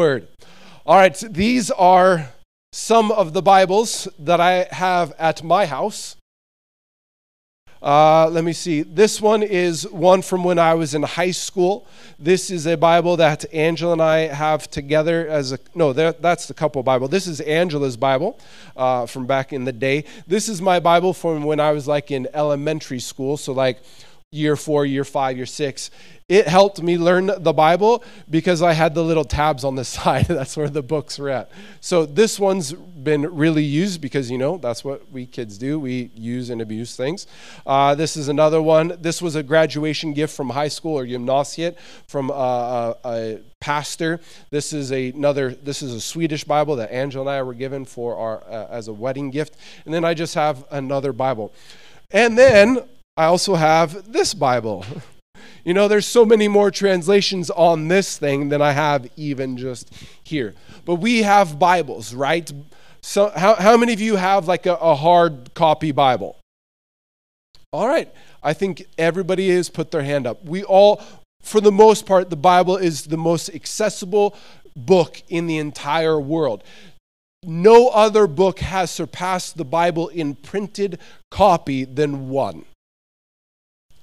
Word. All right, these are some of the Bibles that I have at my house. Uh, let me see. This one is one from when I was in high school. This is a Bible that Angela and I have together as a no. That's the couple Bible. This is Angela's Bible uh, from back in the day. This is my Bible from when I was like in elementary school. So like year four, year five, year six. It helped me learn the Bible because I had the little tabs on the side. that's where the books were at. So this one's been really used because, you know, that's what we kids do. We use and abuse things. Uh, this is another one. This was a graduation gift from high school or gymnasiet from a, a, a pastor. This is a, another, this is a Swedish Bible that Angela and I were given for our, uh, as a wedding gift. And then I just have another Bible. And then I also have this Bible. You know, there's so many more translations on this thing than I have even just here. But we have Bibles, right? So, how, how many of you have like a, a hard copy Bible? All right. I think everybody has put their hand up. We all, for the most part, the Bible is the most accessible book in the entire world. No other book has surpassed the Bible in printed copy than one.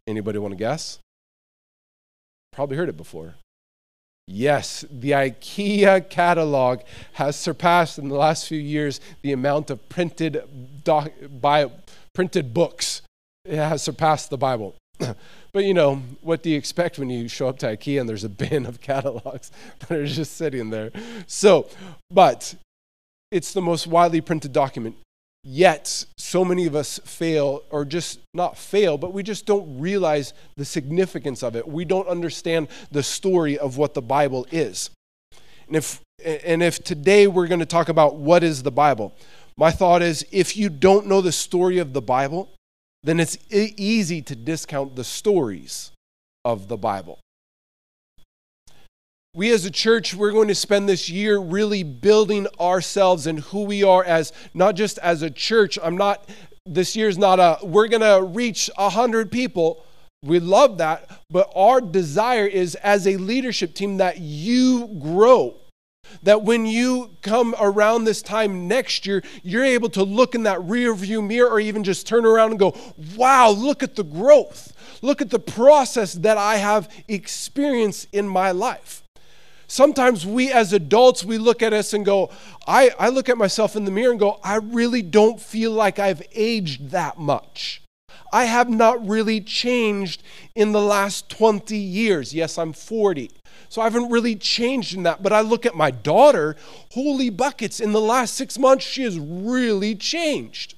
Anybody want to guess? Probably heard it before. Yes, the IKEA catalog has surpassed in the last few years the amount of printed, doc, printed books. It has surpassed the Bible. but you know, what do you expect when you show up to IKEA and there's a bin of catalogs that are just sitting there? So, but it's the most widely printed document. Yet, so many of us fail, or just not fail, but we just don't realize the significance of it. We don't understand the story of what the Bible is. And if, and if today we're going to talk about what is the Bible, my thought is if you don't know the story of the Bible, then it's easy to discount the stories of the Bible we as a church, we're going to spend this year really building ourselves and who we are as not just as a church. I'm not, this year's not a, we're going to reach 100 people. We love that. But our desire is as a leadership team that you grow. That when you come around this time next year, you're able to look in that rear view mirror or even just turn around and go, wow, look at the growth. Look at the process that I have experienced in my life. Sometimes we as adults, we look at us and go, I, I look at myself in the mirror and go, I really don't feel like I've aged that much. I have not really changed in the last 20 years. Yes, I'm 40. So I haven't really changed in that. But I look at my daughter, holy buckets, in the last six months, she has really changed.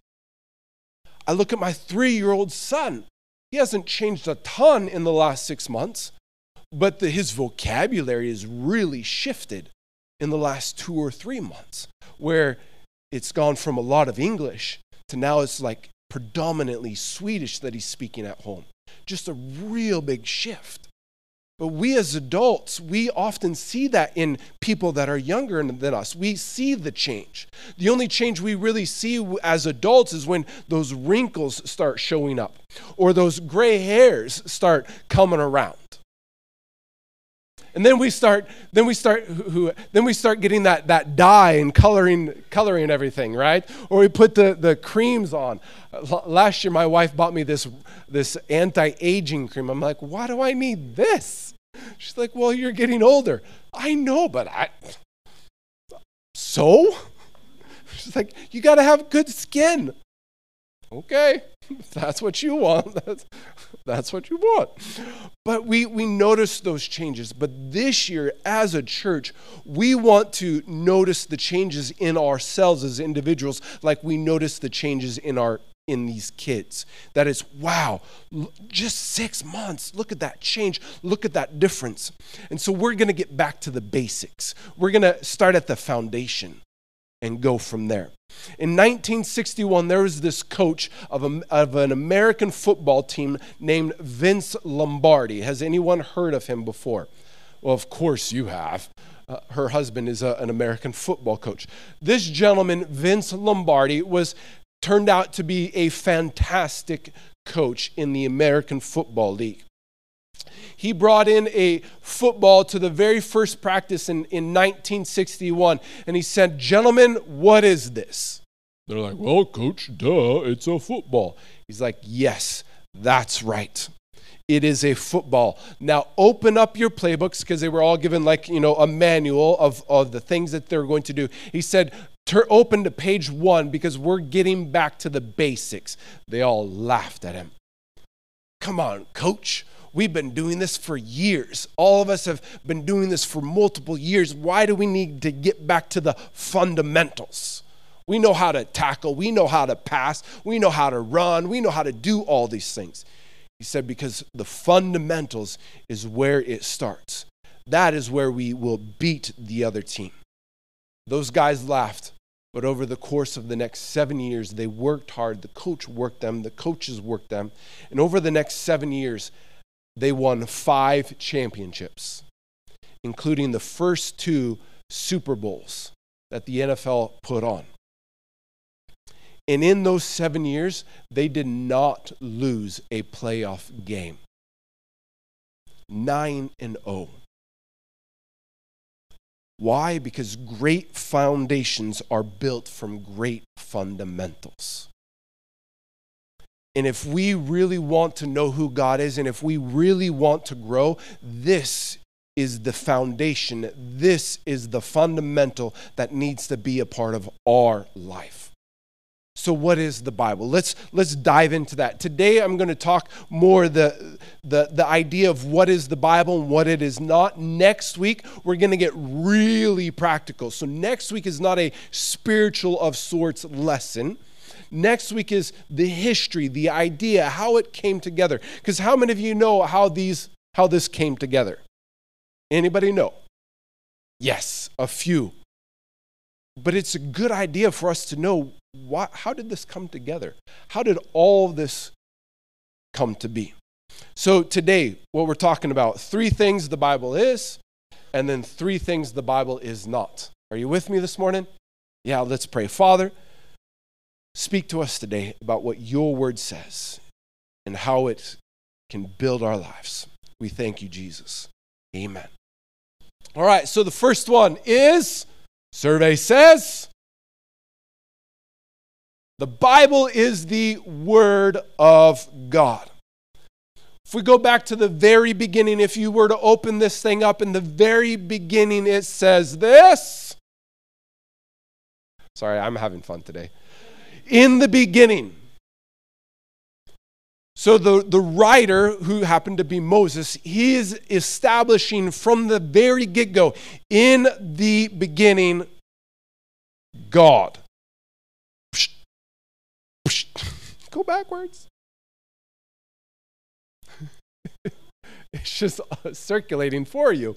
I look at my three year old son. He hasn't changed a ton in the last six months but the, his vocabulary has really shifted in the last two or three months, where it's gone from a lot of English to now it's like predominantly Swedish that he's speaking at home. Just a real big shift. But we as adults, we often see that in people that are younger than us. We see the change. The only change we really see as adults is when those wrinkles start showing up or those gray hairs start coming around and then we start then we start who, then we start getting that that dye and coloring coloring everything right? Or we put the the creams on. Last year my wife bought me this this anti-aging cream. I'm like why do i need this? She's like well you're getting older. I know but i so? She's like you got to have good skin okay that's what you want. That's, that's what you want. But we we notice those changes. But this year as a church we want to notice the changes in ourselves as individuals like we notice the changes in our in these kids. That is wow just six months. Look at that change. Look at that difference. And so we're going to get back to the basics. We're going to start at the foundation and go from there. In 1961, there was this coach of, a, of an American football team named Vince Lombardi. Has anyone heard of him before? Well, of course you have. Uh, her husband is a, an American football coach. This gentleman, Vince Lombardi, was turned out to be a fantastic coach in the American Football League. He brought in a football to the very first practice in, in 1961, and he said, Gentlemen, what is this? They're like, Well, coach, duh, it's a football. He's like, Yes, that's right. It is a football. Now open up your playbooks because they were all given like, you know, a manual of, of the things that they're going to do. He said, open to page one because we're getting back to the basics. They all laughed at him. Come on, coach. We've been doing this for years. All of us have been doing this for multiple years. Why do we need to get back to the fundamentals? We know how to tackle, we know how to pass, we know how to run, we know how to do all these things. He said, because the fundamentals is where it starts. That is where we will beat the other team. Those guys laughed, but over the course of the next seven years, they worked hard. The coach worked them, the coaches worked them. And over the next seven years, they won five championships, including the first two Super Bowls that the NFL put on. And in those seven years, they did not lose a playoff game. 9 and 0. Why? Because great foundations are built from great fundamentals. And if we really want to know who God is and if we really want to grow, this is the foundation. This is the fundamental that needs to be a part of our life. So what is the Bible? Let's let's dive into that. Today I'm going to talk more the the the idea of what is the Bible and what it is not. Next week we're going to get really practical. So next week is not a spiritual of sorts lesson. Next week is the history, the idea, how it came together. Cuz how many of you know how these how this came together? Anybody know? Yes, a few. But it's a good idea for us to know how did this come together? How did all this come to be? So, today, what we're talking about three things the Bible is, and then three things the Bible is not. Are you with me this morning? Yeah, let's pray. Father, speak to us today about what your word says and how it can build our lives. We thank you, Jesus. Amen. All right, so the first one is survey says the Bible is the Word of God. If we go back to the very beginning, if you were to open this thing up in the very beginning, it says this. Sorry, I'm having fun today. In the beginning. So the, the writer, who happened to be Moses, he is establishing from the very get go, in the beginning, God. Go backwards. it's just uh, circulating for you.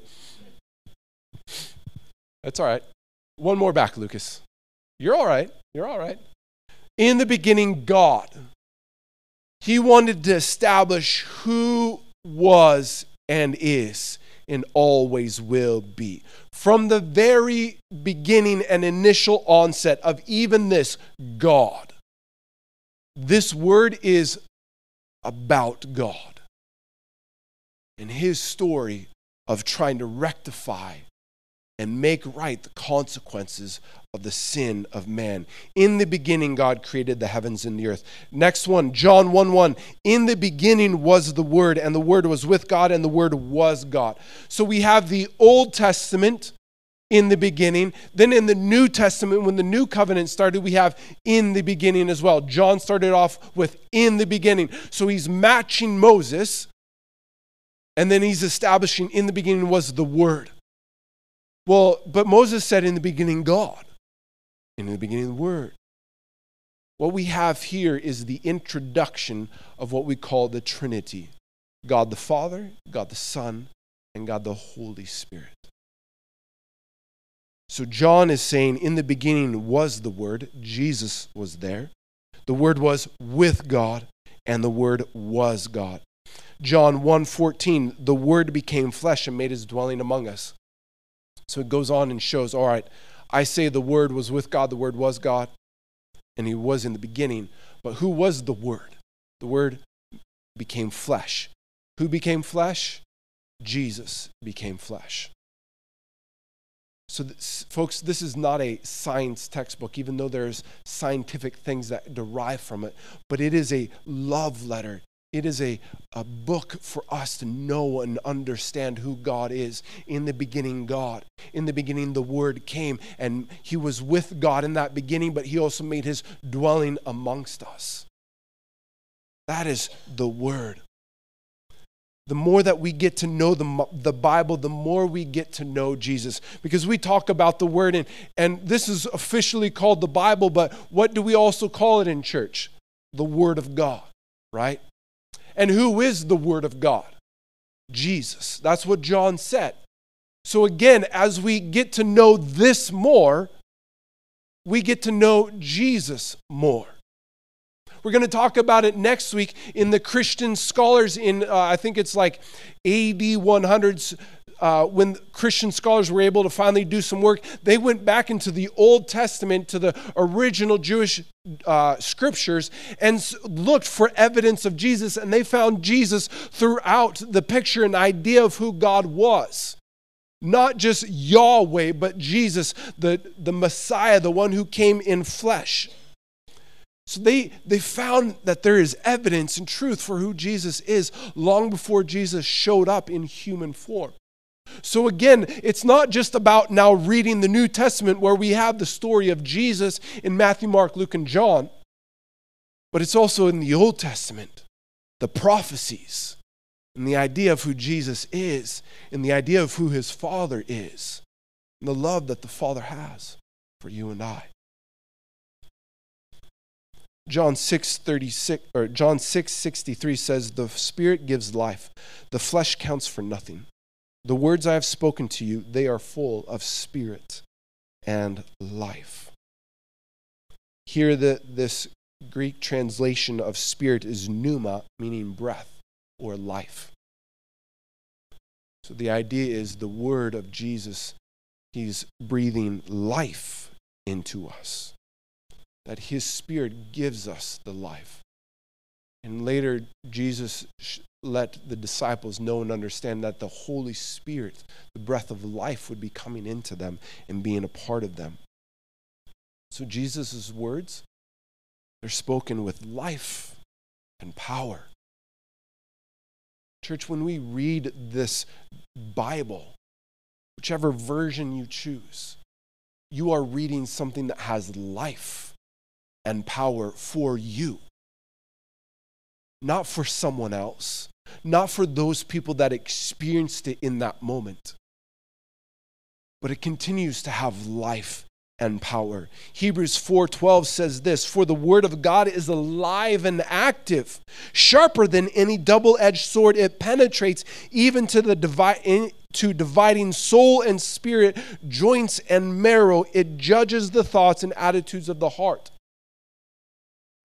That's all right. One more back, Lucas. You're all right. You're all right. In the beginning, God. He wanted to establish who was and is and always will be. From the very beginning and initial onset of even this, God this word is about God and his story of trying to rectify and make right the consequences of the sin of man. In the beginning, God created the heavens and the earth. Next one, John 1 1. In the beginning was the Word, and the Word was with God, and the Word was God. So we have the Old Testament in the beginning. Then in the New Testament, when the new covenant started, we have in the beginning as well. John started off with in the beginning. So he's matching Moses, and then he's establishing in the beginning was the Word. Well, but Moses said in the beginning, God. In the beginning, the Word. What we have here is the introduction of what we call the Trinity God the Father, God the Son, and God the Holy Spirit. So John is saying, in the beginning was the Word, Jesus was there. The Word was with God, and the Word was God. John 1:14, the Word became flesh and made his dwelling among us. So it goes on and shows, all right, I say the Word was with God, the Word was God, and he was in the beginning. But who was the Word? The Word became flesh. Who became flesh? Jesus became flesh. So, this, folks, this is not a science textbook, even though there's scientific things that derive from it, but it is a love letter. It is a, a book for us to know and understand who God is. In the beginning, God. In the beginning, the Word came, and He was with God in that beginning, but He also made His dwelling amongst us. That is the Word the more that we get to know the, the Bible, the more we get to know Jesus. Because we talk about the Word, and, and this is officially called the Bible, but what do we also call it in church? The Word of God, right? And who is the Word of God? Jesus. That's what John said. So again, as we get to know this more, we get to know Jesus more. We're going to talk about it next week in the Christian scholars in, uh, I think it's like AD 100s. Uh, when Christian scholars were able to finally do some work, they went back into the Old Testament to the original Jewish uh, scriptures and looked for evidence of Jesus, and they found Jesus throughout the picture and idea of who God was. Not just Yahweh, but Jesus, the, the Messiah, the one who came in flesh. So they, they found that there is evidence and truth for who Jesus is long before Jesus showed up in human form. So again, it's not just about now reading the New Testament where we have the story of Jesus in Matthew, Mark, Luke, and John, but it's also in the Old Testament, the prophecies, and the idea of who Jesus is, and the idea of who his Father is, and the love that the Father has for you and I. John 6 36 or John 6 63 says, The Spirit gives life, the flesh counts for nothing. The words I have spoken to you, they are full of spirit and life. Here, the, this Greek translation of spirit is pneuma, meaning breath or life. So the idea is the word of Jesus, he's breathing life into us that his spirit gives us the life. And later, Jesus let the disciples know and understand that the Holy Spirit, the breath of life, would be coming into them and being a part of them. So, Jesus' words, they're spoken with life and power. Church, when we read this Bible, whichever version you choose, you are reading something that has life and power for you, not for someone else, not for those people that experienced it in that moment, but it continues to have life and power. Hebrews 4:12 says this, "For the word of God is alive and active, sharper than any double-edged sword. It penetrates even to the divi- to dividing soul and spirit, joints and marrow. It judges the thoughts and attitudes of the heart."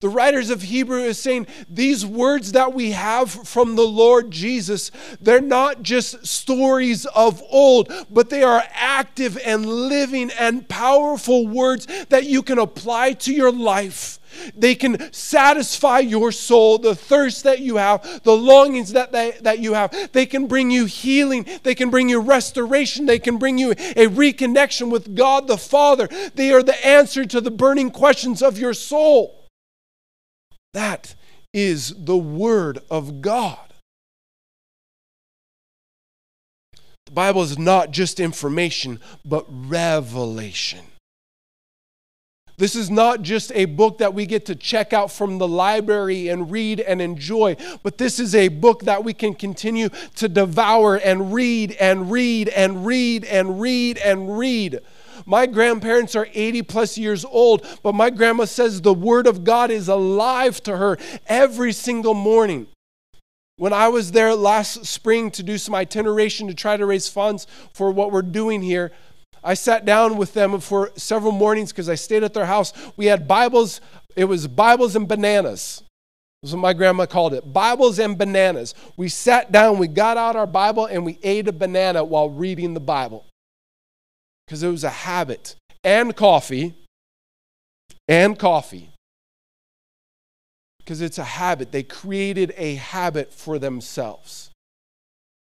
The writers of Hebrew is saying these words that we have from the Lord Jesus, they're not just stories of old, but they are active and living and powerful words that you can apply to your life. They can satisfy your soul, the thirst that you have, the longings that, they, that you have. They can bring you healing. They can bring you restoration. They can bring you a reconnection with God the Father. They are the answer to the burning questions of your soul. That is the Word of God. The Bible is not just information, but revelation. This is not just a book that we get to check out from the library and read and enjoy, but this is a book that we can continue to devour and read and read and read and read and read. My grandparents are 80 plus years old, but my grandma says the Word of God is alive to her every single morning. When I was there last spring to do some itineration to try to raise funds for what we're doing here, I sat down with them for several mornings because I stayed at their house. We had Bibles, it was Bibles and bananas. That's what my grandma called it Bibles and bananas. We sat down, we got out our Bible, and we ate a banana while reading the Bible because it was a habit. And coffee. And coffee. Because it's a habit. They created a habit for themselves.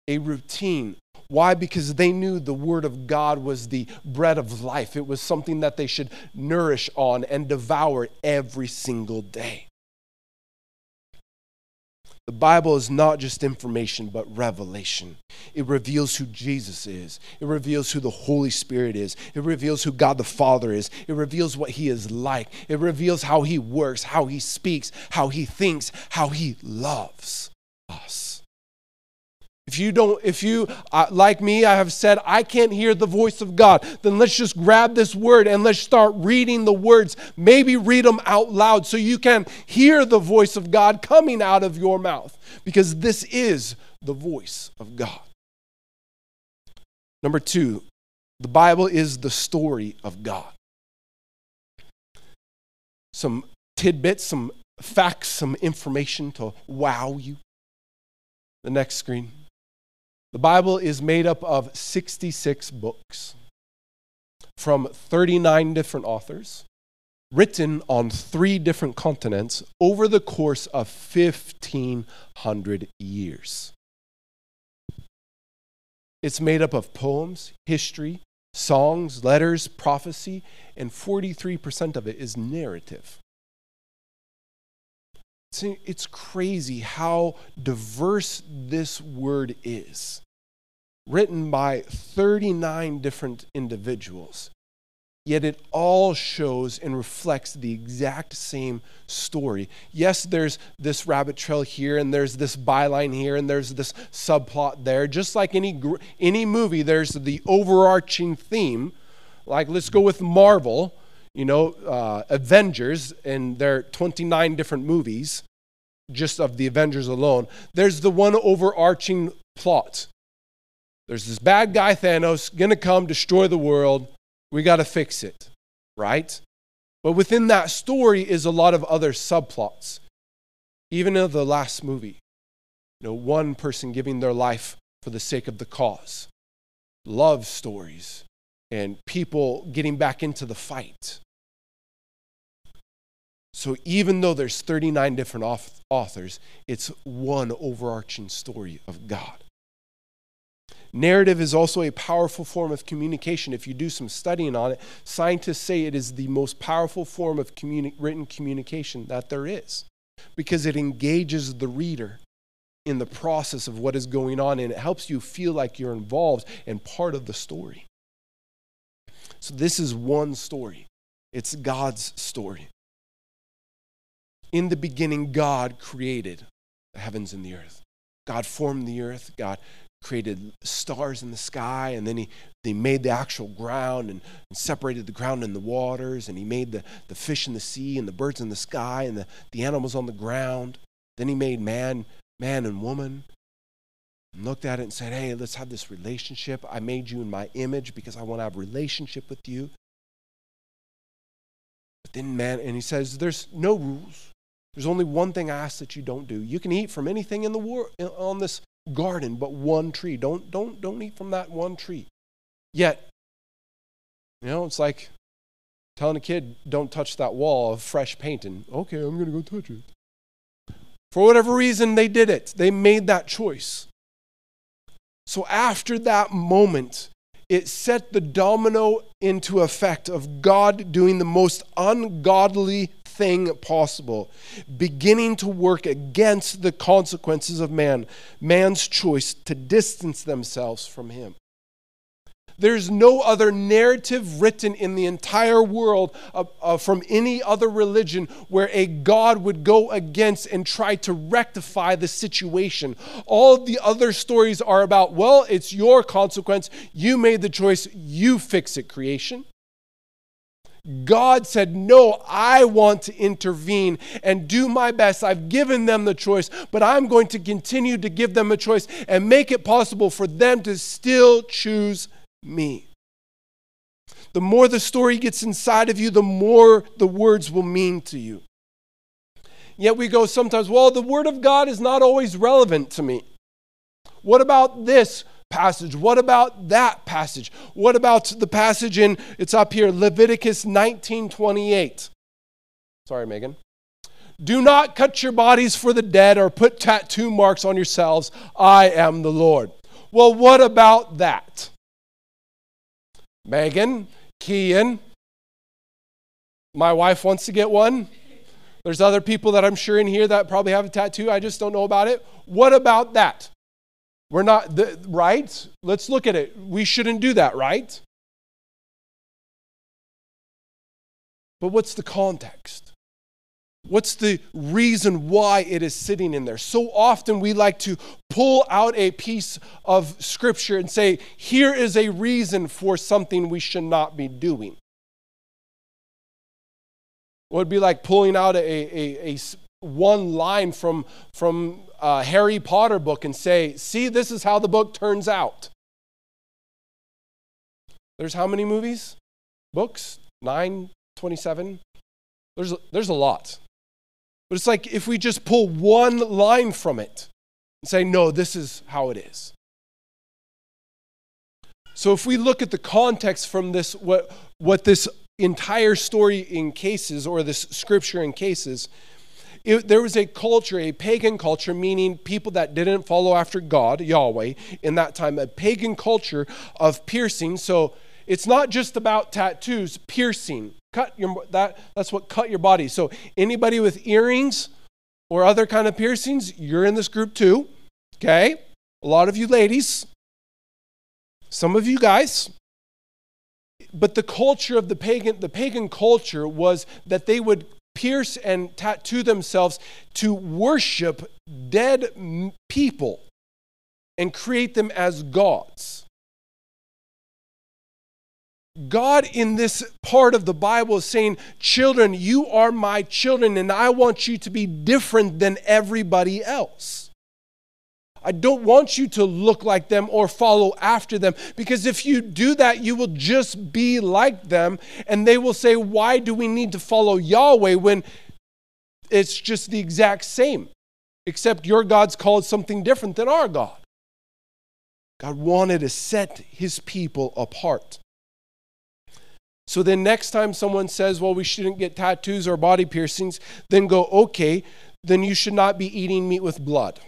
a routine. Why? Because they knew the Word of God was the bread of life. It was something that they should nourish on and devour every single day. The Bible is not just information, but revelation. It reveals who Jesus is. It reveals who the Holy Spirit is. It reveals who God the Father is. It reveals what He is like. It reveals how He works, how He speaks, how He thinks, how He loves us. If you don't, if you, uh, like me, I have said, I can't hear the voice of God, then let's just grab this word and let's start reading the words. Maybe read them out loud so you can hear the voice of God coming out of your mouth, because this is the voice of God. Number two, the Bible is the story of God. Some tidbits, some facts, some information to wow you. The next screen. The Bible is made up of 66 books from 39 different authors, written on three different continents over the course of 1,500 years. It's made up of poems, history, songs, letters, prophecy, and 43% of it is narrative. It's crazy how diverse this word is written by 39 different individuals. Yet it all shows and reflects the exact same story. Yes, there's this rabbit trail here, and there's this byline here, and there's this subplot there. Just like any, any movie, there's the overarching theme. Like, let's go with Marvel, you know, uh, Avengers, and their 29 different movies, just of the Avengers alone. There's the one overarching plot there's this bad guy, Thanos, going to come destroy the world. We got to fix it, right? But within that story is a lot of other subplots. Even in the last movie, you know, one person giving their life for the sake of the cause, love stories, and people getting back into the fight. So even though there's 39 different authors, it's one overarching story of God. Narrative is also a powerful form of communication. If you do some studying on it, scientists say it is the most powerful form of communi- written communication that there is because it engages the reader in the process of what is going on and it helps you feel like you're involved and part of the story. So, this is one story, it's God's story. In the beginning, God created the heavens and the earth. God formed the earth. God created stars in the sky, and then he, he made the actual ground and, and, separated the ground and the waters, and he made the, the fish in the sea and the birds in the sky and the, the animals on the ground. Then he made man, man and woman, and looked at it and said, Hey, let's have this relationship. I made you in my image because I want to have a relationship with you. But then man, and he says, There's no rules. There's only one thing I ask that you don't do. You can eat from anything in the world on this garden but one tree. Don't don't don't eat from that one tree. Yet, you know, it's like telling a kid, don't touch that wall of fresh paint and okay, I'm gonna go touch it. For whatever reason, they did it. They made that choice. So after that moment, it set the domino into effect of God doing the most ungodly thing possible, beginning to work against the consequences of man, man's choice to distance themselves from him. There's no other narrative written in the entire world uh, uh, from any other religion where a God would go against and try to rectify the situation. All the other stories are about, well, it's your consequence. You made the choice. You fix it, creation. God said, No, I want to intervene and do my best. I've given them the choice, but I'm going to continue to give them a choice and make it possible for them to still choose me. The more the story gets inside of you, the more the words will mean to you. Yet we go sometimes, well, the Word of God is not always relevant to me. What about this? Passage? What about that passage? What about the passage in, it's up here, Leviticus 19:28. Sorry, Megan. Do not cut your bodies for the dead or put tattoo marks on yourselves. I am the Lord. Well, what about that? Megan, Kian, my wife wants to get one. There's other people that I'm sure in here that probably have a tattoo. I just don't know about it. What about that? We're not, the, right? Let's look at it. We shouldn't do that, right? But what's the context? What's the reason why it is sitting in there? So often we like to pull out a piece of scripture and say, here is a reason for something we should not be doing. It would be like pulling out a, a, a one line from, from a Harry Potter book and say, see, this is how the book turns out. There's how many movies? Books? 9, 27? There's, there's a lot. But it's like if we just pull one line from it and say, no, this is how it is. So if we look at the context from this, what, what this entire story encases, or this scripture encases, it, there was a culture, a pagan culture, meaning people that didn't follow after God, Yahweh, in that time, a pagan culture of piercing. So it's not just about tattoos, piercing. Cut your that that's what cut your body. So anybody with earrings or other kind of piercings, you're in this group too. Okay? A lot of you ladies, some of you guys. But the culture of the pagan the pagan culture was that they would pierce and tattoo themselves to worship dead people and create them as gods. God, in this part of the Bible, is saying, Children, you are my children, and I want you to be different than everybody else. I don't want you to look like them or follow after them because if you do that, you will just be like them. And they will say, Why do we need to follow Yahweh when it's just the exact same? Except your God's called something different than our God. God wanted to set his people apart. So then, next time someone says, well, we shouldn't get tattoos or body piercings, then go, okay, then you should not be eating meat with blood.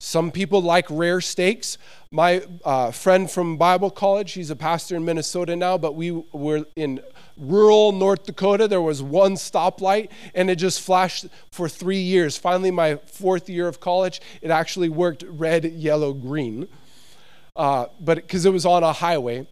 Some people like rare steaks. My uh, friend from Bible college, he's a pastor in Minnesota now, but we were in rural North Dakota. There was one stoplight and it just flashed for three years. Finally, my fourth year of college, it actually worked red, yellow, green. Uh, but because it was on a highway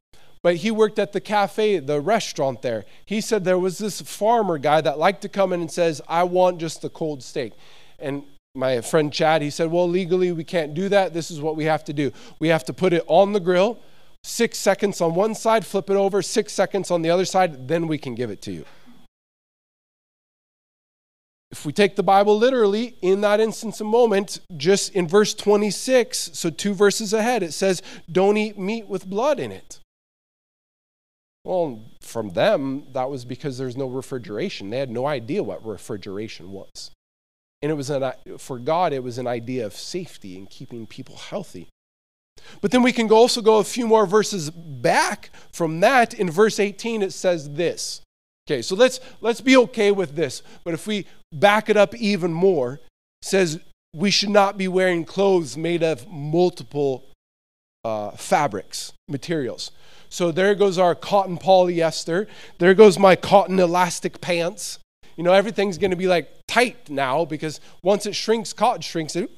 but he worked at the cafe, the restaurant there. He said there was this farmer guy that liked to come in and says, I want just the cold steak. And my friend Chad, he said, Well, legally, we can't do that. This is what we have to do. We have to put it on the grill, six seconds on one side, flip it over, six seconds on the other side, then we can give it to you. If we take the Bible literally, in that instance, a moment, just in verse 26, so two verses ahead, it says, Don't eat meat with blood in it. Well, from them, that was because there's no refrigeration. They had no idea what refrigeration was. And it was an, for God, it was an idea of safety and keeping people healthy. But then we can also go a few more verses back from that. In verse 18, it says this. Okay, so let's let's be okay with this. But if we back it up even more, says we should not be wearing clothes made of multiple uh, fabrics, materials. So there goes our cotton polyester. There goes my cotton elastic pants. You know, everything's going to be like tight now because once it shrinks, cotton shrinks it,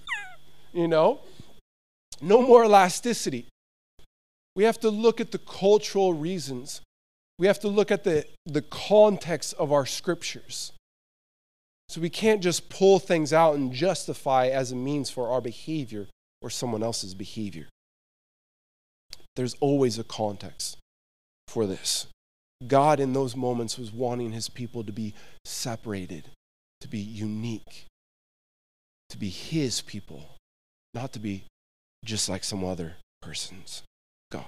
you know. No more elasticity. We have to look at the cultural reasons. We have to look at the, the context of our scriptures. So we can't just pull things out and justify as a means for our behavior or someone else's behavior. There's always a context for this. God, in those moments, was wanting his people to be separated, to be unique, to be his people, not to be just like some other person's God.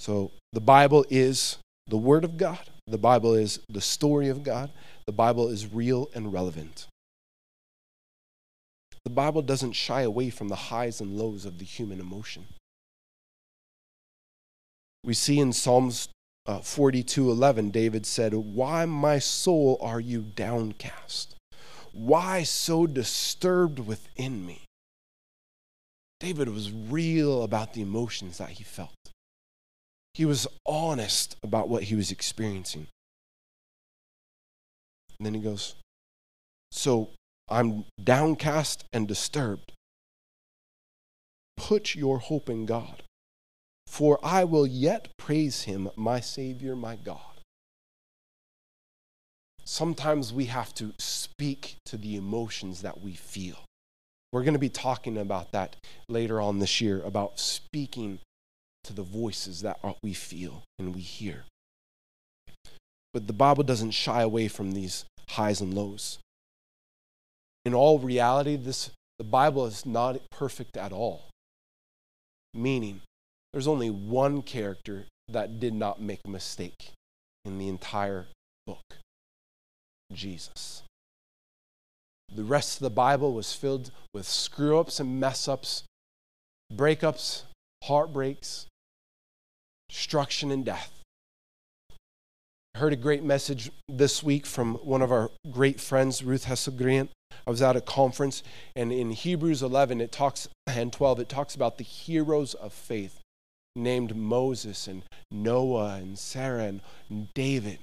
So the Bible is the Word of God, the Bible is the story of God, the Bible is real and relevant. The Bible doesn't shy away from the highs and lows of the human emotion. We see in Psalms uh, 42 11, David said, Why, my soul, are you downcast? Why so disturbed within me? David was real about the emotions that he felt. He was honest about what he was experiencing. And then he goes, So I'm downcast and disturbed. Put your hope in God, for I will yet praise him, my Savior, my God. Sometimes we have to speak to the emotions that we feel. We're going to be talking about that later on this year about speaking to the voices that we feel and we hear. But the Bible doesn't shy away from these highs and lows. In all reality, this, the Bible is not perfect at all. Meaning, there's only one character that did not make a mistake in the entire book Jesus. The rest of the Bible was filled with screw ups and mess ups, breakups, heartbreaks, destruction, and death. I heard a great message this week from one of our great friends, Ruth Hesselgren. I was at a conference, and in Hebrews 11 it talks, and 12, it talks about the heroes of faith named Moses and Noah and Sarah and David.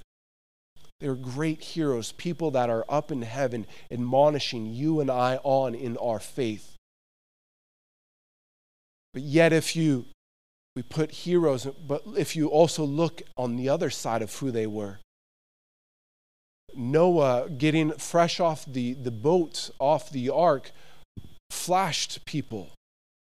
They're great heroes, people that are up in heaven admonishing you and I on in our faith. But yet, if you we put heroes, but if you also look on the other side of who they were, Noah getting fresh off the, the boat, off the ark, flashed people,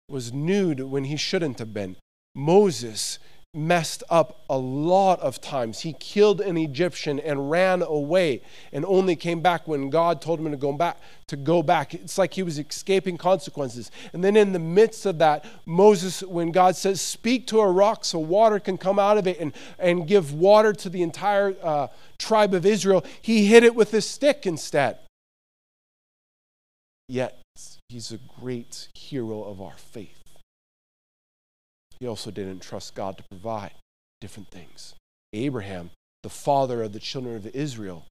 was nude when he shouldn't have been. Moses messed up a lot of times. He killed an Egyptian and ran away and only came back when God told him to go back to go back. It's like he was escaping consequences. And then in the midst of that, Moses, when God says, speak to a rock so water can come out of it and, and give water to the entire uh, tribe of Israel, he hit it with a stick instead. Yet he's a great hero of our faith. He also didn't trust God to provide different things. Abraham, the father of the children of Israel,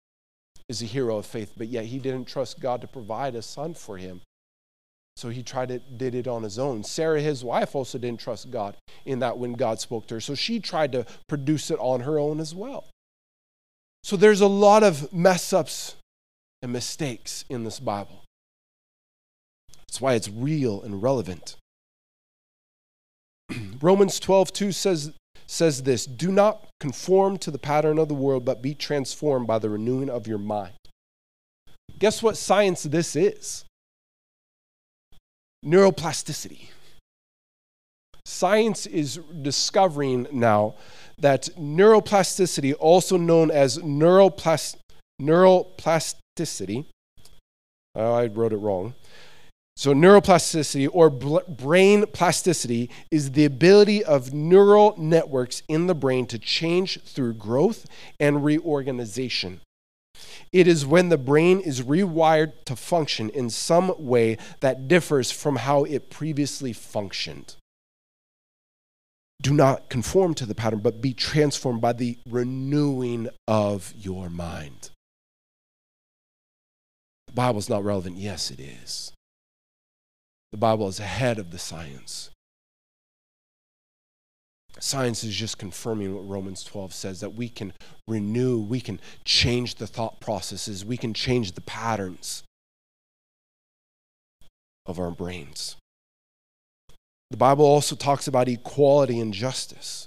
is a hero of faith, but yet he didn't trust God to provide a son for him. So he tried it, did it on his own. Sarah, his wife, also didn't trust God in that when God spoke to her. So she tried to produce it on her own as well. So there's a lot of mess ups and mistakes in this Bible. That's why it's real and relevant. Romans 12, 2 says, says this Do not conform to the pattern of the world, but be transformed by the renewing of your mind. Guess what science this is? Neuroplasticity. Science is discovering now that neuroplasticity, also known as neuroplast- neuroplasticity, oh, I wrote it wrong, so, neuroplasticity or brain plasticity is the ability of neural networks in the brain to change through growth and reorganization. It is when the brain is rewired to function in some way that differs from how it previously functioned. Do not conform to the pattern, but be transformed by the renewing of your mind. The Bible's not relevant. Yes, it is. The Bible is ahead of the science. Science is just confirming what Romans 12 says that we can renew, we can change the thought processes, we can change the patterns of our brains. The Bible also talks about equality and justice.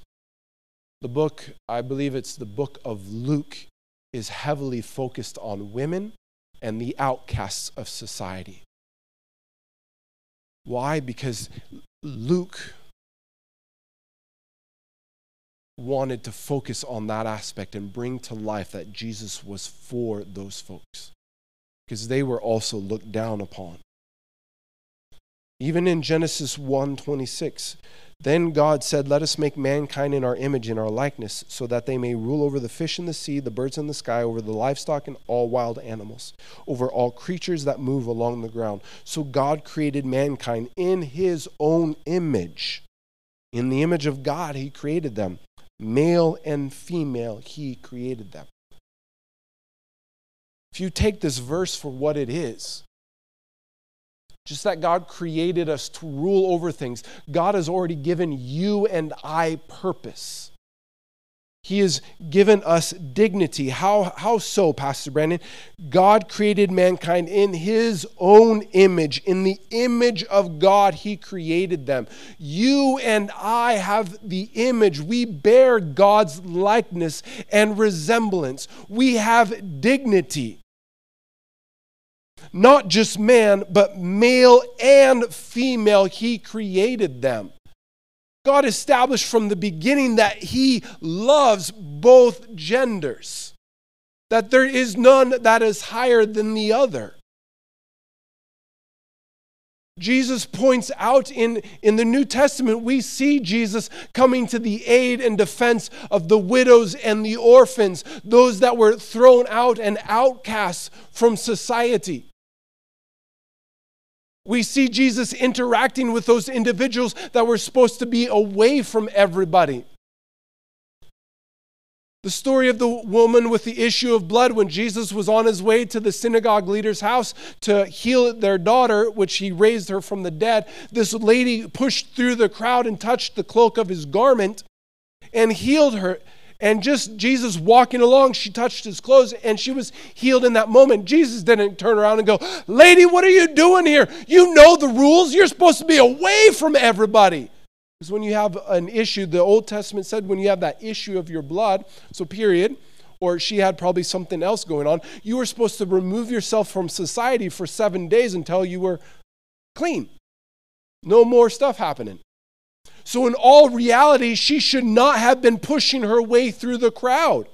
The book, I believe it's the book of Luke, is heavily focused on women and the outcasts of society. Why? Because Luke wanted to focus on that aspect and bring to life that Jesus was for those folks because they were also looked down upon. Even in Genesis 1:26, then God said, Let us make mankind in our image, in our likeness, so that they may rule over the fish in the sea, the birds in the sky, over the livestock and all wild animals, over all creatures that move along the ground. So God created mankind in his own image. In the image of God, he created them. Male and female, he created them. If you take this verse for what it is, just that God created us to rule over things. God has already given you and I purpose. He has given us dignity. How, how so, Pastor Brandon? God created mankind in his own image. In the image of God, he created them. You and I have the image. We bear God's likeness and resemblance. We have dignity. Not just man, but male and female, he created them. God established from the beginning that He loves both genders, that there is none that is higher than the other. Jesus points out in, in the New Testament, we see Jesus coming to the aid and defense of the widows and the orphans, those that were thrown out and outcasts from society. We see Jesus interacting with those individuals that were supposed to be away from everybody. The story of the woman with the issue of blood when Jesus was on his way to the synagogue leader's house to heal their daughter, which he raised her from the dead. This lady pushed through the crowd and touched the cloak of his garment and healed her. And just Jesus walking along, she touched his clothes and she was healed in that moment. Jesus didn't turn around and go, Lady, what are you doing here? You know the rules. You're supposed to be away from everybody. Because when you have an issue, the Old Testament said when you have that issue of your blood, so period, or she had probably something else going on, you were supposed to remove yourself from society for seven days until you were clean. No more stuff happening. So, in all reality, she should not have been pushing her way through the crowd.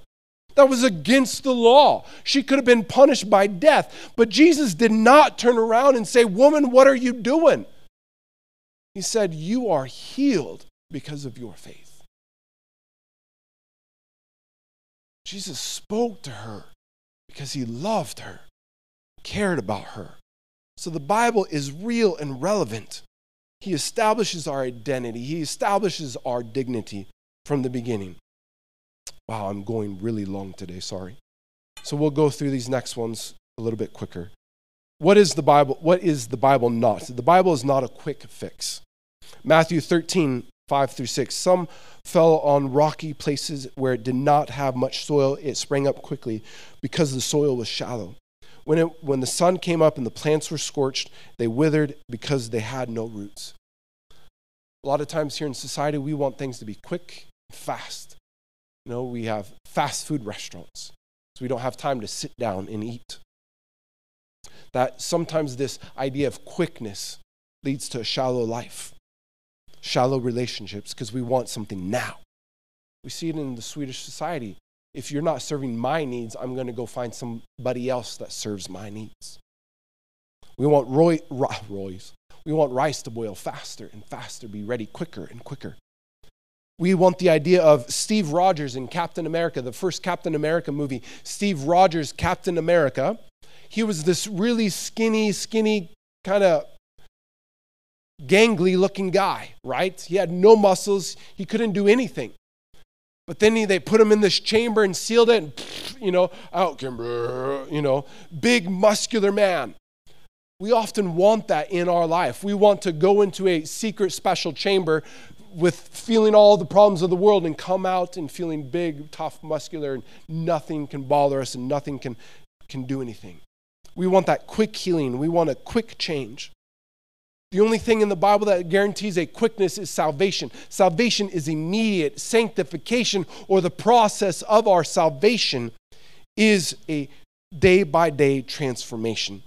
That was against the law. She could have been punished by death. But Jesus did not turn around and say, Woman, what are you doing? He said, You are healed because of your faith. Jesus spoke to her because he loved her, cared about her. So the Bible is real and relevant. He establishes our identity, He establishes our dignity from the beginning. Wow, I'm going really long today, sorry. So we'll go through these next ones a little bit quicker. What is the Bible? What is the Bible not? The Bible is not a quick fix. Matthew 13, 5 through 6. Some fell on rocky places where it did not have much soil. It sprang up quickly because the soil was shallow. When, it, when the sun came up and the plants were scorched, they withered because they had no roots. A lot of times here in society, we want things to be quick, and fast. You know, we have fast food restaurants, so we don't have time to sit down and eat. That sometimes this idea of quickness leads to a shallow life, shallow relationships, because we want something now. We see it in the Swedish society if you're not serving my needs, I'm going to go find somebody else that serves my needs. We want Roy, Roy's. We want rice to boil faster and faster, be ready quicker and quicker. We want the idea of Steve Rogers in Captain America, the first Captain America movie. Steve Rogers, Captain America. He was this really skinny, skinny, kind of gangly looking guy, right? He had no muscles. He couldn't do anything. But then he, they put him in this chamber and sealed it, and you know, out, you know, big muscular man. We often want that in our life. We want to go into a secret special chamber with feeling all the problems of the world and come out and feeling big, tough, muscular, and nothing can bother us and nothing can, can do anything. We want that quick healing. We want a quick change. The only thing in the Bible that guarantees a quickness is salvation. Salvation is immediate. Sanctification, or the process of our salvation, is a day by day transformation.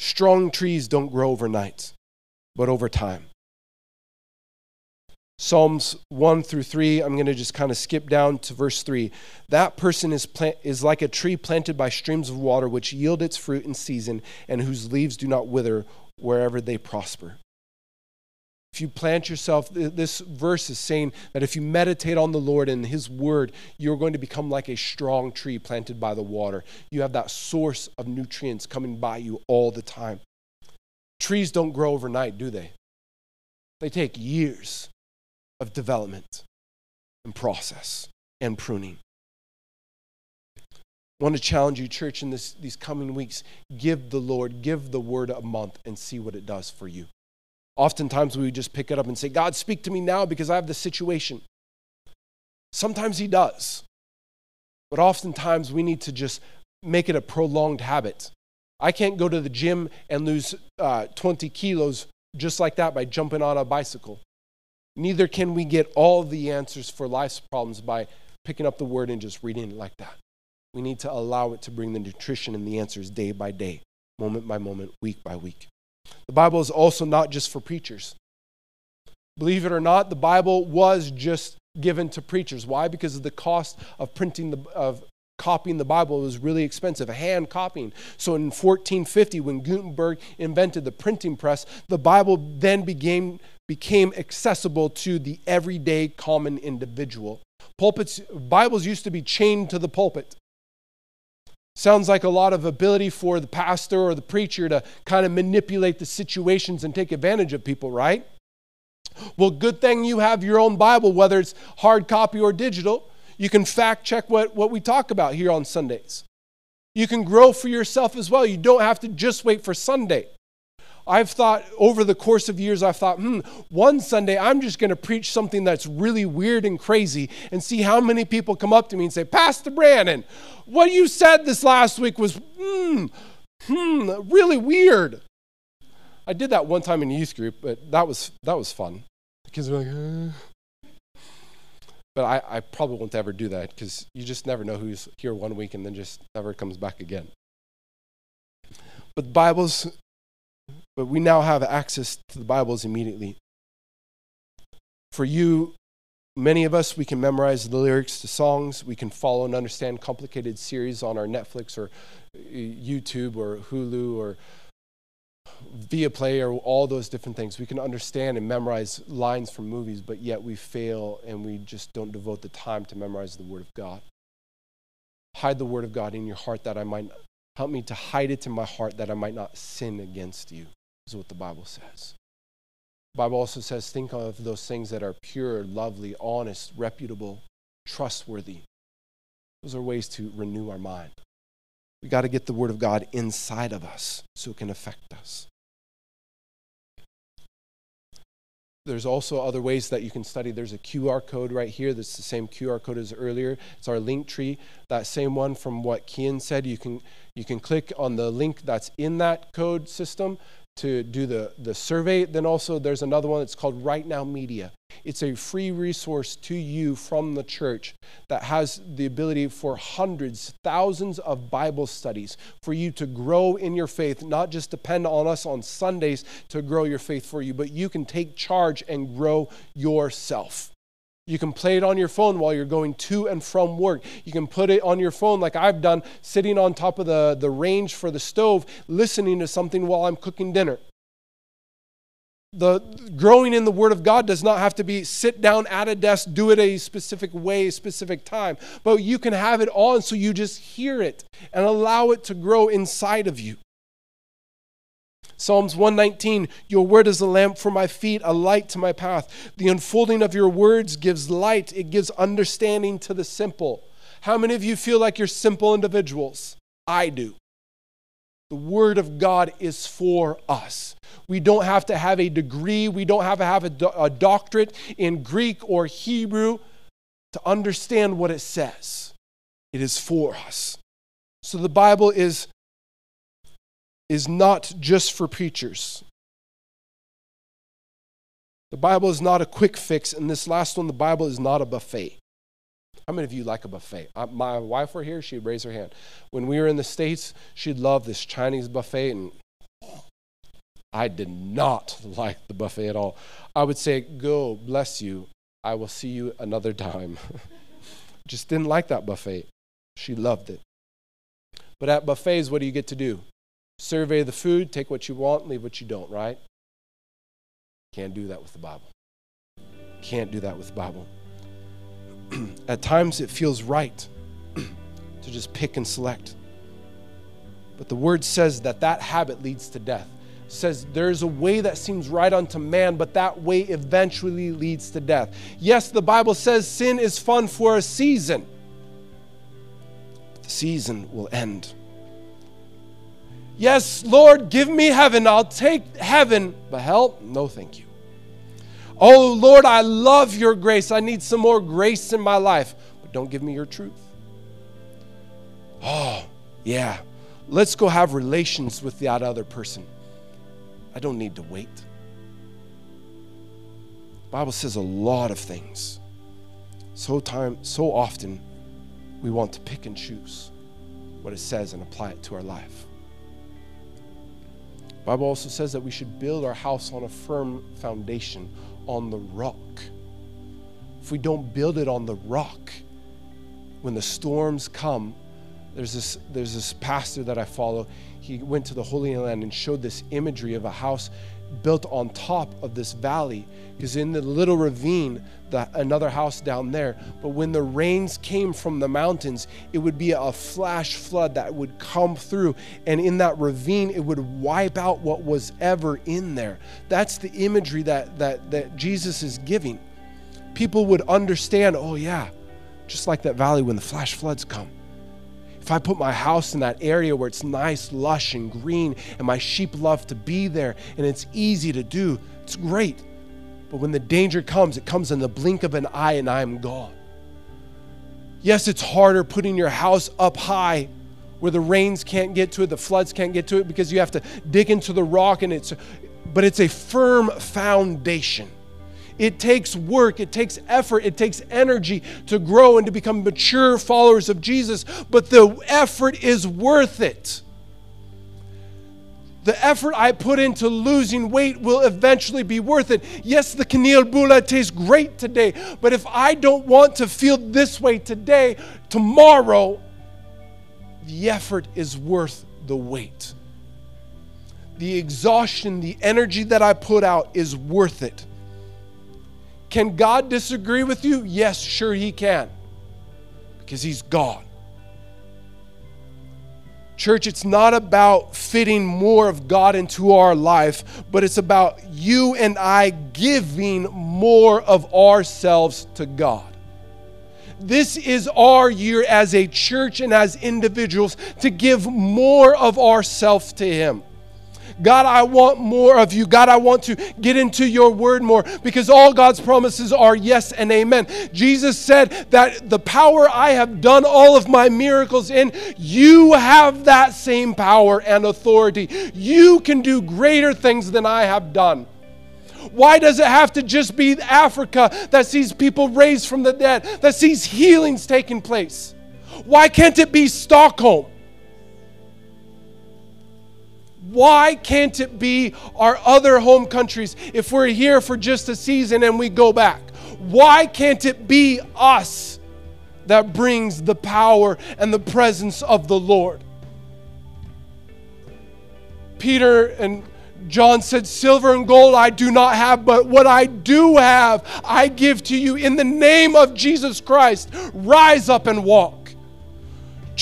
Strong trees don't grow overnight, but over time. Psalms 1 through 3, I'm going to just kind of skip down to verse 3. That person is, plant, is like a tree planted by streams of water, which yield its fruit in season, and whose leaves do not wither wherever they prosper. If you plant yourself, this verse is saying that if you meditate on the Lord and His word, you're going to become like a strong tree planted by the water. You have that source of nutrients coming by you all the time. Trees don't grow overnight, do they? They take years of development and process and pruning. I want to challenge you, church, in this, these coming weeks. Give the Lord, give the word a month and see what it does for you. Oftentimes we just pick it up and say, God, speak to me now because I have the situation. Sometimes He does. But oftentimes we need to just make it a prolonged habit. I can't go to the gym and lose uh, 20 kilos just like that by jumping on a bicycle. Neither can we get all the answers for life's problems by picking up the word and just reading it like that. We need to allow it to bring the nutrition and the answers day by day, moment by moment, week by week. The Bible is also not just for preachers. Believe it or not, the Bible was just given to preachers. Why? Because of the cost of printing the of copying the Bible was really expensive, hand copying. So in 1450, when Gutenberg invented the printing press, the Bible then became became accessible to the everyday common individual. Pulpits, Bibles used to be chained to the pulpit. Sounds like a lot of ability for the pastor or the preacher to kind of manipulate the situations and take advantage of people, right? Well, good thing you have your own Bible, whether it's hard copy or digital. You can fact check what, what we talk about here on Sundays. You can grow for yourself as well. You don't have to just wait for Sunday. I've thought over the course of years, I've thought, hmm, one Sunday I'm just going to preach something that's really weird and crazy and see how many people come up to me and say, Pastor Brandon, what you said this last week was, hmm, hmm, really weird. I did that one time in youth group, but that was, that was fun. The kids were like, uh. but I, I probably won't ever do that because you just never know who's here one week and then just never comes back again. But Bibles but we now have access to the Bibles immediately. For you, many of us, we can memorize the lyrics to songs. We can follow and understand complicated series on our Netflix or uh, YouTube or Hulu or Viaplay or all those different things. We can understand and memorize lines from movies, but yet we fail and we just don't devote the time to memorize the Word of God. Hide the Word of God in your heart that I might help me to hide it in my heart that I might not sin against you is what the Bible says. The Bible also says, think of those things that are pure, lovely, honest, reputable, trustworthy. Those are ways to renew our mind. We got to get the Word of God inside of us so it can affect us. There's also other ways that you can study. There's a QR code right here that's the same QR code as earlier. It's our Linktree. That same one from what Kian said. You can you can click on the link that's in that code system to do the, the survey. Then also there's another one that's called Right Now Media. It's a free resource to you from the church that has the ability for hundreds, thousands of Bible studies for you to grow in your faith, not just depend on us on Sundays to grow your faith for you, but you can take charge and grow yourself. You can play it on your phone while you're going to and from work. You can put it on your phone, like I've done, sitting on top of the, the range for the stove, listening to something while I'm cooking dinner. The growing in the Word of God does not have to be sit down at a desk, do it a specific way, a specific time, but you can have it on so you just hear it and allow it to grow inside of you. Psalms 119 Your word is a lamp for my feet, a light to my path. The unfolding of your words gives light, it gives understanding to the simple. How many of you feel like you're simple individuals? I do. The Word of God is for us. We don't have to have a degree, we don't have to have a, do- a doctorate in Greek or Hebrew to understand what it says. It is for us. So the Bible is is not just for preachers. The Bible is not a quick fix, and this last one, the Bible is not a buffet. How many of you like a buffet? My wife were here, she'd raise her hand. When we were in the States, she'd love this Chinese buffet, and I did not like the buffet at all. I would say, Go, bless you. I will see you another time. Just didn't like that buffet. She loved it. But at buffets, what do you get to do? Survey the food, take what you want, leave what you don't, right? Can't do that with the Bible. Can't do that with the Bible. At times it feels right to just pick and select. But the word says that that habit leads to death. Says there's a way that seems right unto man, but that way eventually leads to death. Yes, the Bible says sin is fun for a season But the season will end. Yes, Lord, give me heaven. I'll take heaven, but hell, no, thank you. Oh, Lord, I love your grace. I need some more grace in my life, but don't give me your truth. Oh, yeah. Let's go have relations with that other person. I don't need to wait. The Bible says a lot of things. So time so often we want to pick and choose what it says and apply it to our life. Bible also says that we should build our house on a firm foundation, on the rock. If we don't build it on the rock, when the storms come, there's this, there's this pastor that I follow. He went to the Holy Land and showed this imagery of a house built on top of this valley because in the little ravine the, another house down there. But when the rains came from the mountains it would be a flash flood that would come through and in that ravine it would wipe out what was ever in there. That's the imagery that that, that jesus is giving. People would understand oh yeah just like that valley when the flash floods come if I put my house in that area where it's nice, lush, and green, and my sheep love to be there, and it's easy to do, it's great. But when the danger comes, it comes in the blink of an eye, and I am gone. Yes, it's harder putting your house up high where the rains can't get to it, the floods can't get to it because you have to dig into the rock and it's but it's a firm foundation. It takes work, it takes effort, it takes energy to grow and to become mature followers of Jesus, but the effort is worth it. The effort I put into losing weight will eventually be worth it. Yes, the Kaneel Bula tastes great today, but if I don't want to feel this way today, tomorrow, the effort is worth the wait. The exhaustion, the energy that I put out is worth it. Can God disagree with you? Yes, sure, He can, because He's God. Church, it's not about fitting more of God into our life, but it's about you and I giving more of ourselves to God. This is our year as a church and as individuals to give more of ourselves to Him. God, I want more of you. God, I want to get into your word more because all God's promises are yes and amen. Jesus said that the power I have done all of my miracles in, you have that same power and authority. You can do greater things than I have done. Why does it have to just be Africa that sees people raised from the dead, that sees healings taking place? Why can't it be Stockholm? Why can't it be our other home countries if we're here for just a season and we go back? Why can't it be us that brings the power and the presence of the Lord? Peter and John said, Silver and gold I do not have, but what I do have, I give to you in the name of Jesus Christ. Rise up and walk.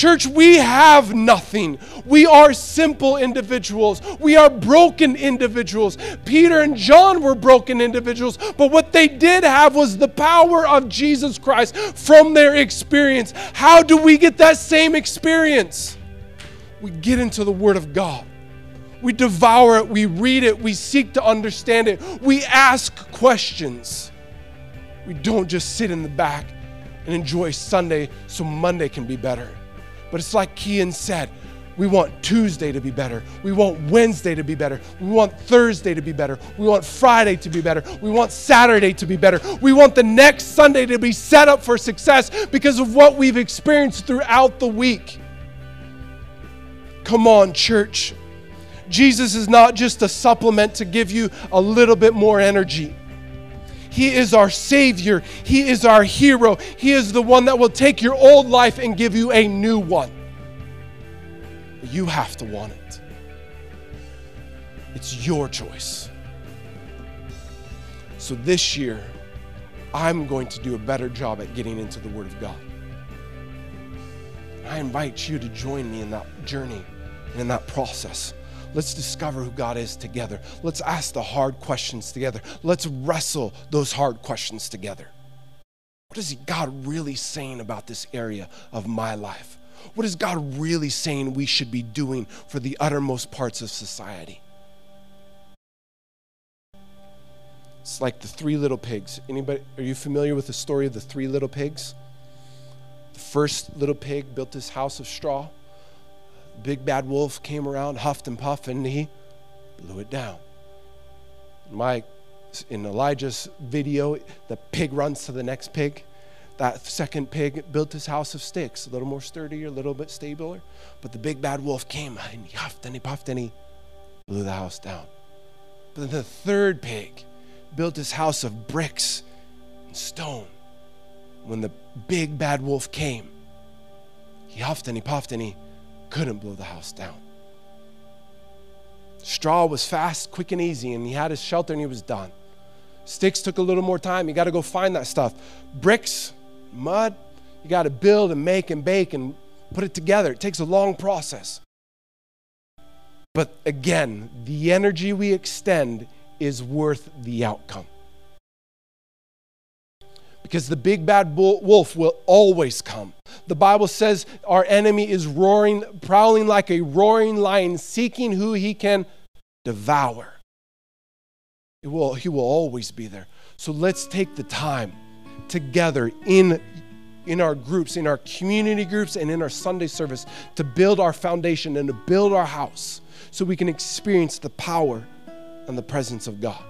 Church, we have nothing. We are simple individuals. We are broken individuals. Peter and John were broken individuals, but what they did have was the power of Jesus Christ from their experience. How do we get that same experience? We get into the Word of God. We devour it, we read it, we seek to understand it, we ask questions. We don't just sit in the back and enjoy Sunday so Monday can be better. But it's like Kian said we want Tuesday to be better. We want Wednesday to be better. We want Thursday to be better. We want Friday to be better. We want Saturday to be better. We want the next Sunday to be set up for success because of what we've experienced throughout the week. Come on, church. Jesus is not just a supplement to give you a little bit more energy. He is our Savior. He is our hero. He is the one that will take your old life and give you a new one. You have to want it. It's your choice. So this year, I'm going to do a better job at getting into the Word of God. I invite you to join me in that journey and in that process. Let's discover who God is together. Let's ask the hard questions together. Let's wrestle those hard questions together. What is God really saying about this area of my life? What is God really saying we should be doing for the uttermost parts of society? It's like the three little pigs. Anybody are you familiar with the story of the three little pigs? The first little pig built his house of straw. Big bad wolf came around, huffed and puffed, and he blew it down. My in Elijah's video, the pig runs to the next pig. That second pig built his house of sticks, a little more sturdier, a little bit stabler. But the big bad wolf came and he huffed and he puffed and he blew the house down. But then the third pig built his house of bricks and stone. When the big bad wolf came, he huffed and he puffed and he couldn't blow the house down. Straw was fast, quick, and easy, and he had his shelter and he was done. Sticks took a little more time. You got to go find that stuff. Bricks, mud, you got to build and make and bake and put it together. It takes a long process. But again, the energy we extend is worth the outcome. Because the big bad wolf will always come. The Bible says our enemy is roaring, prowling like a roaring lion, seeking who he can devour. It will, he will always be there. So let's take the time together in, in our groups, in our community groups, and in our Sunday service to build our foundation and to build our house so we can experience the power and the presence of God.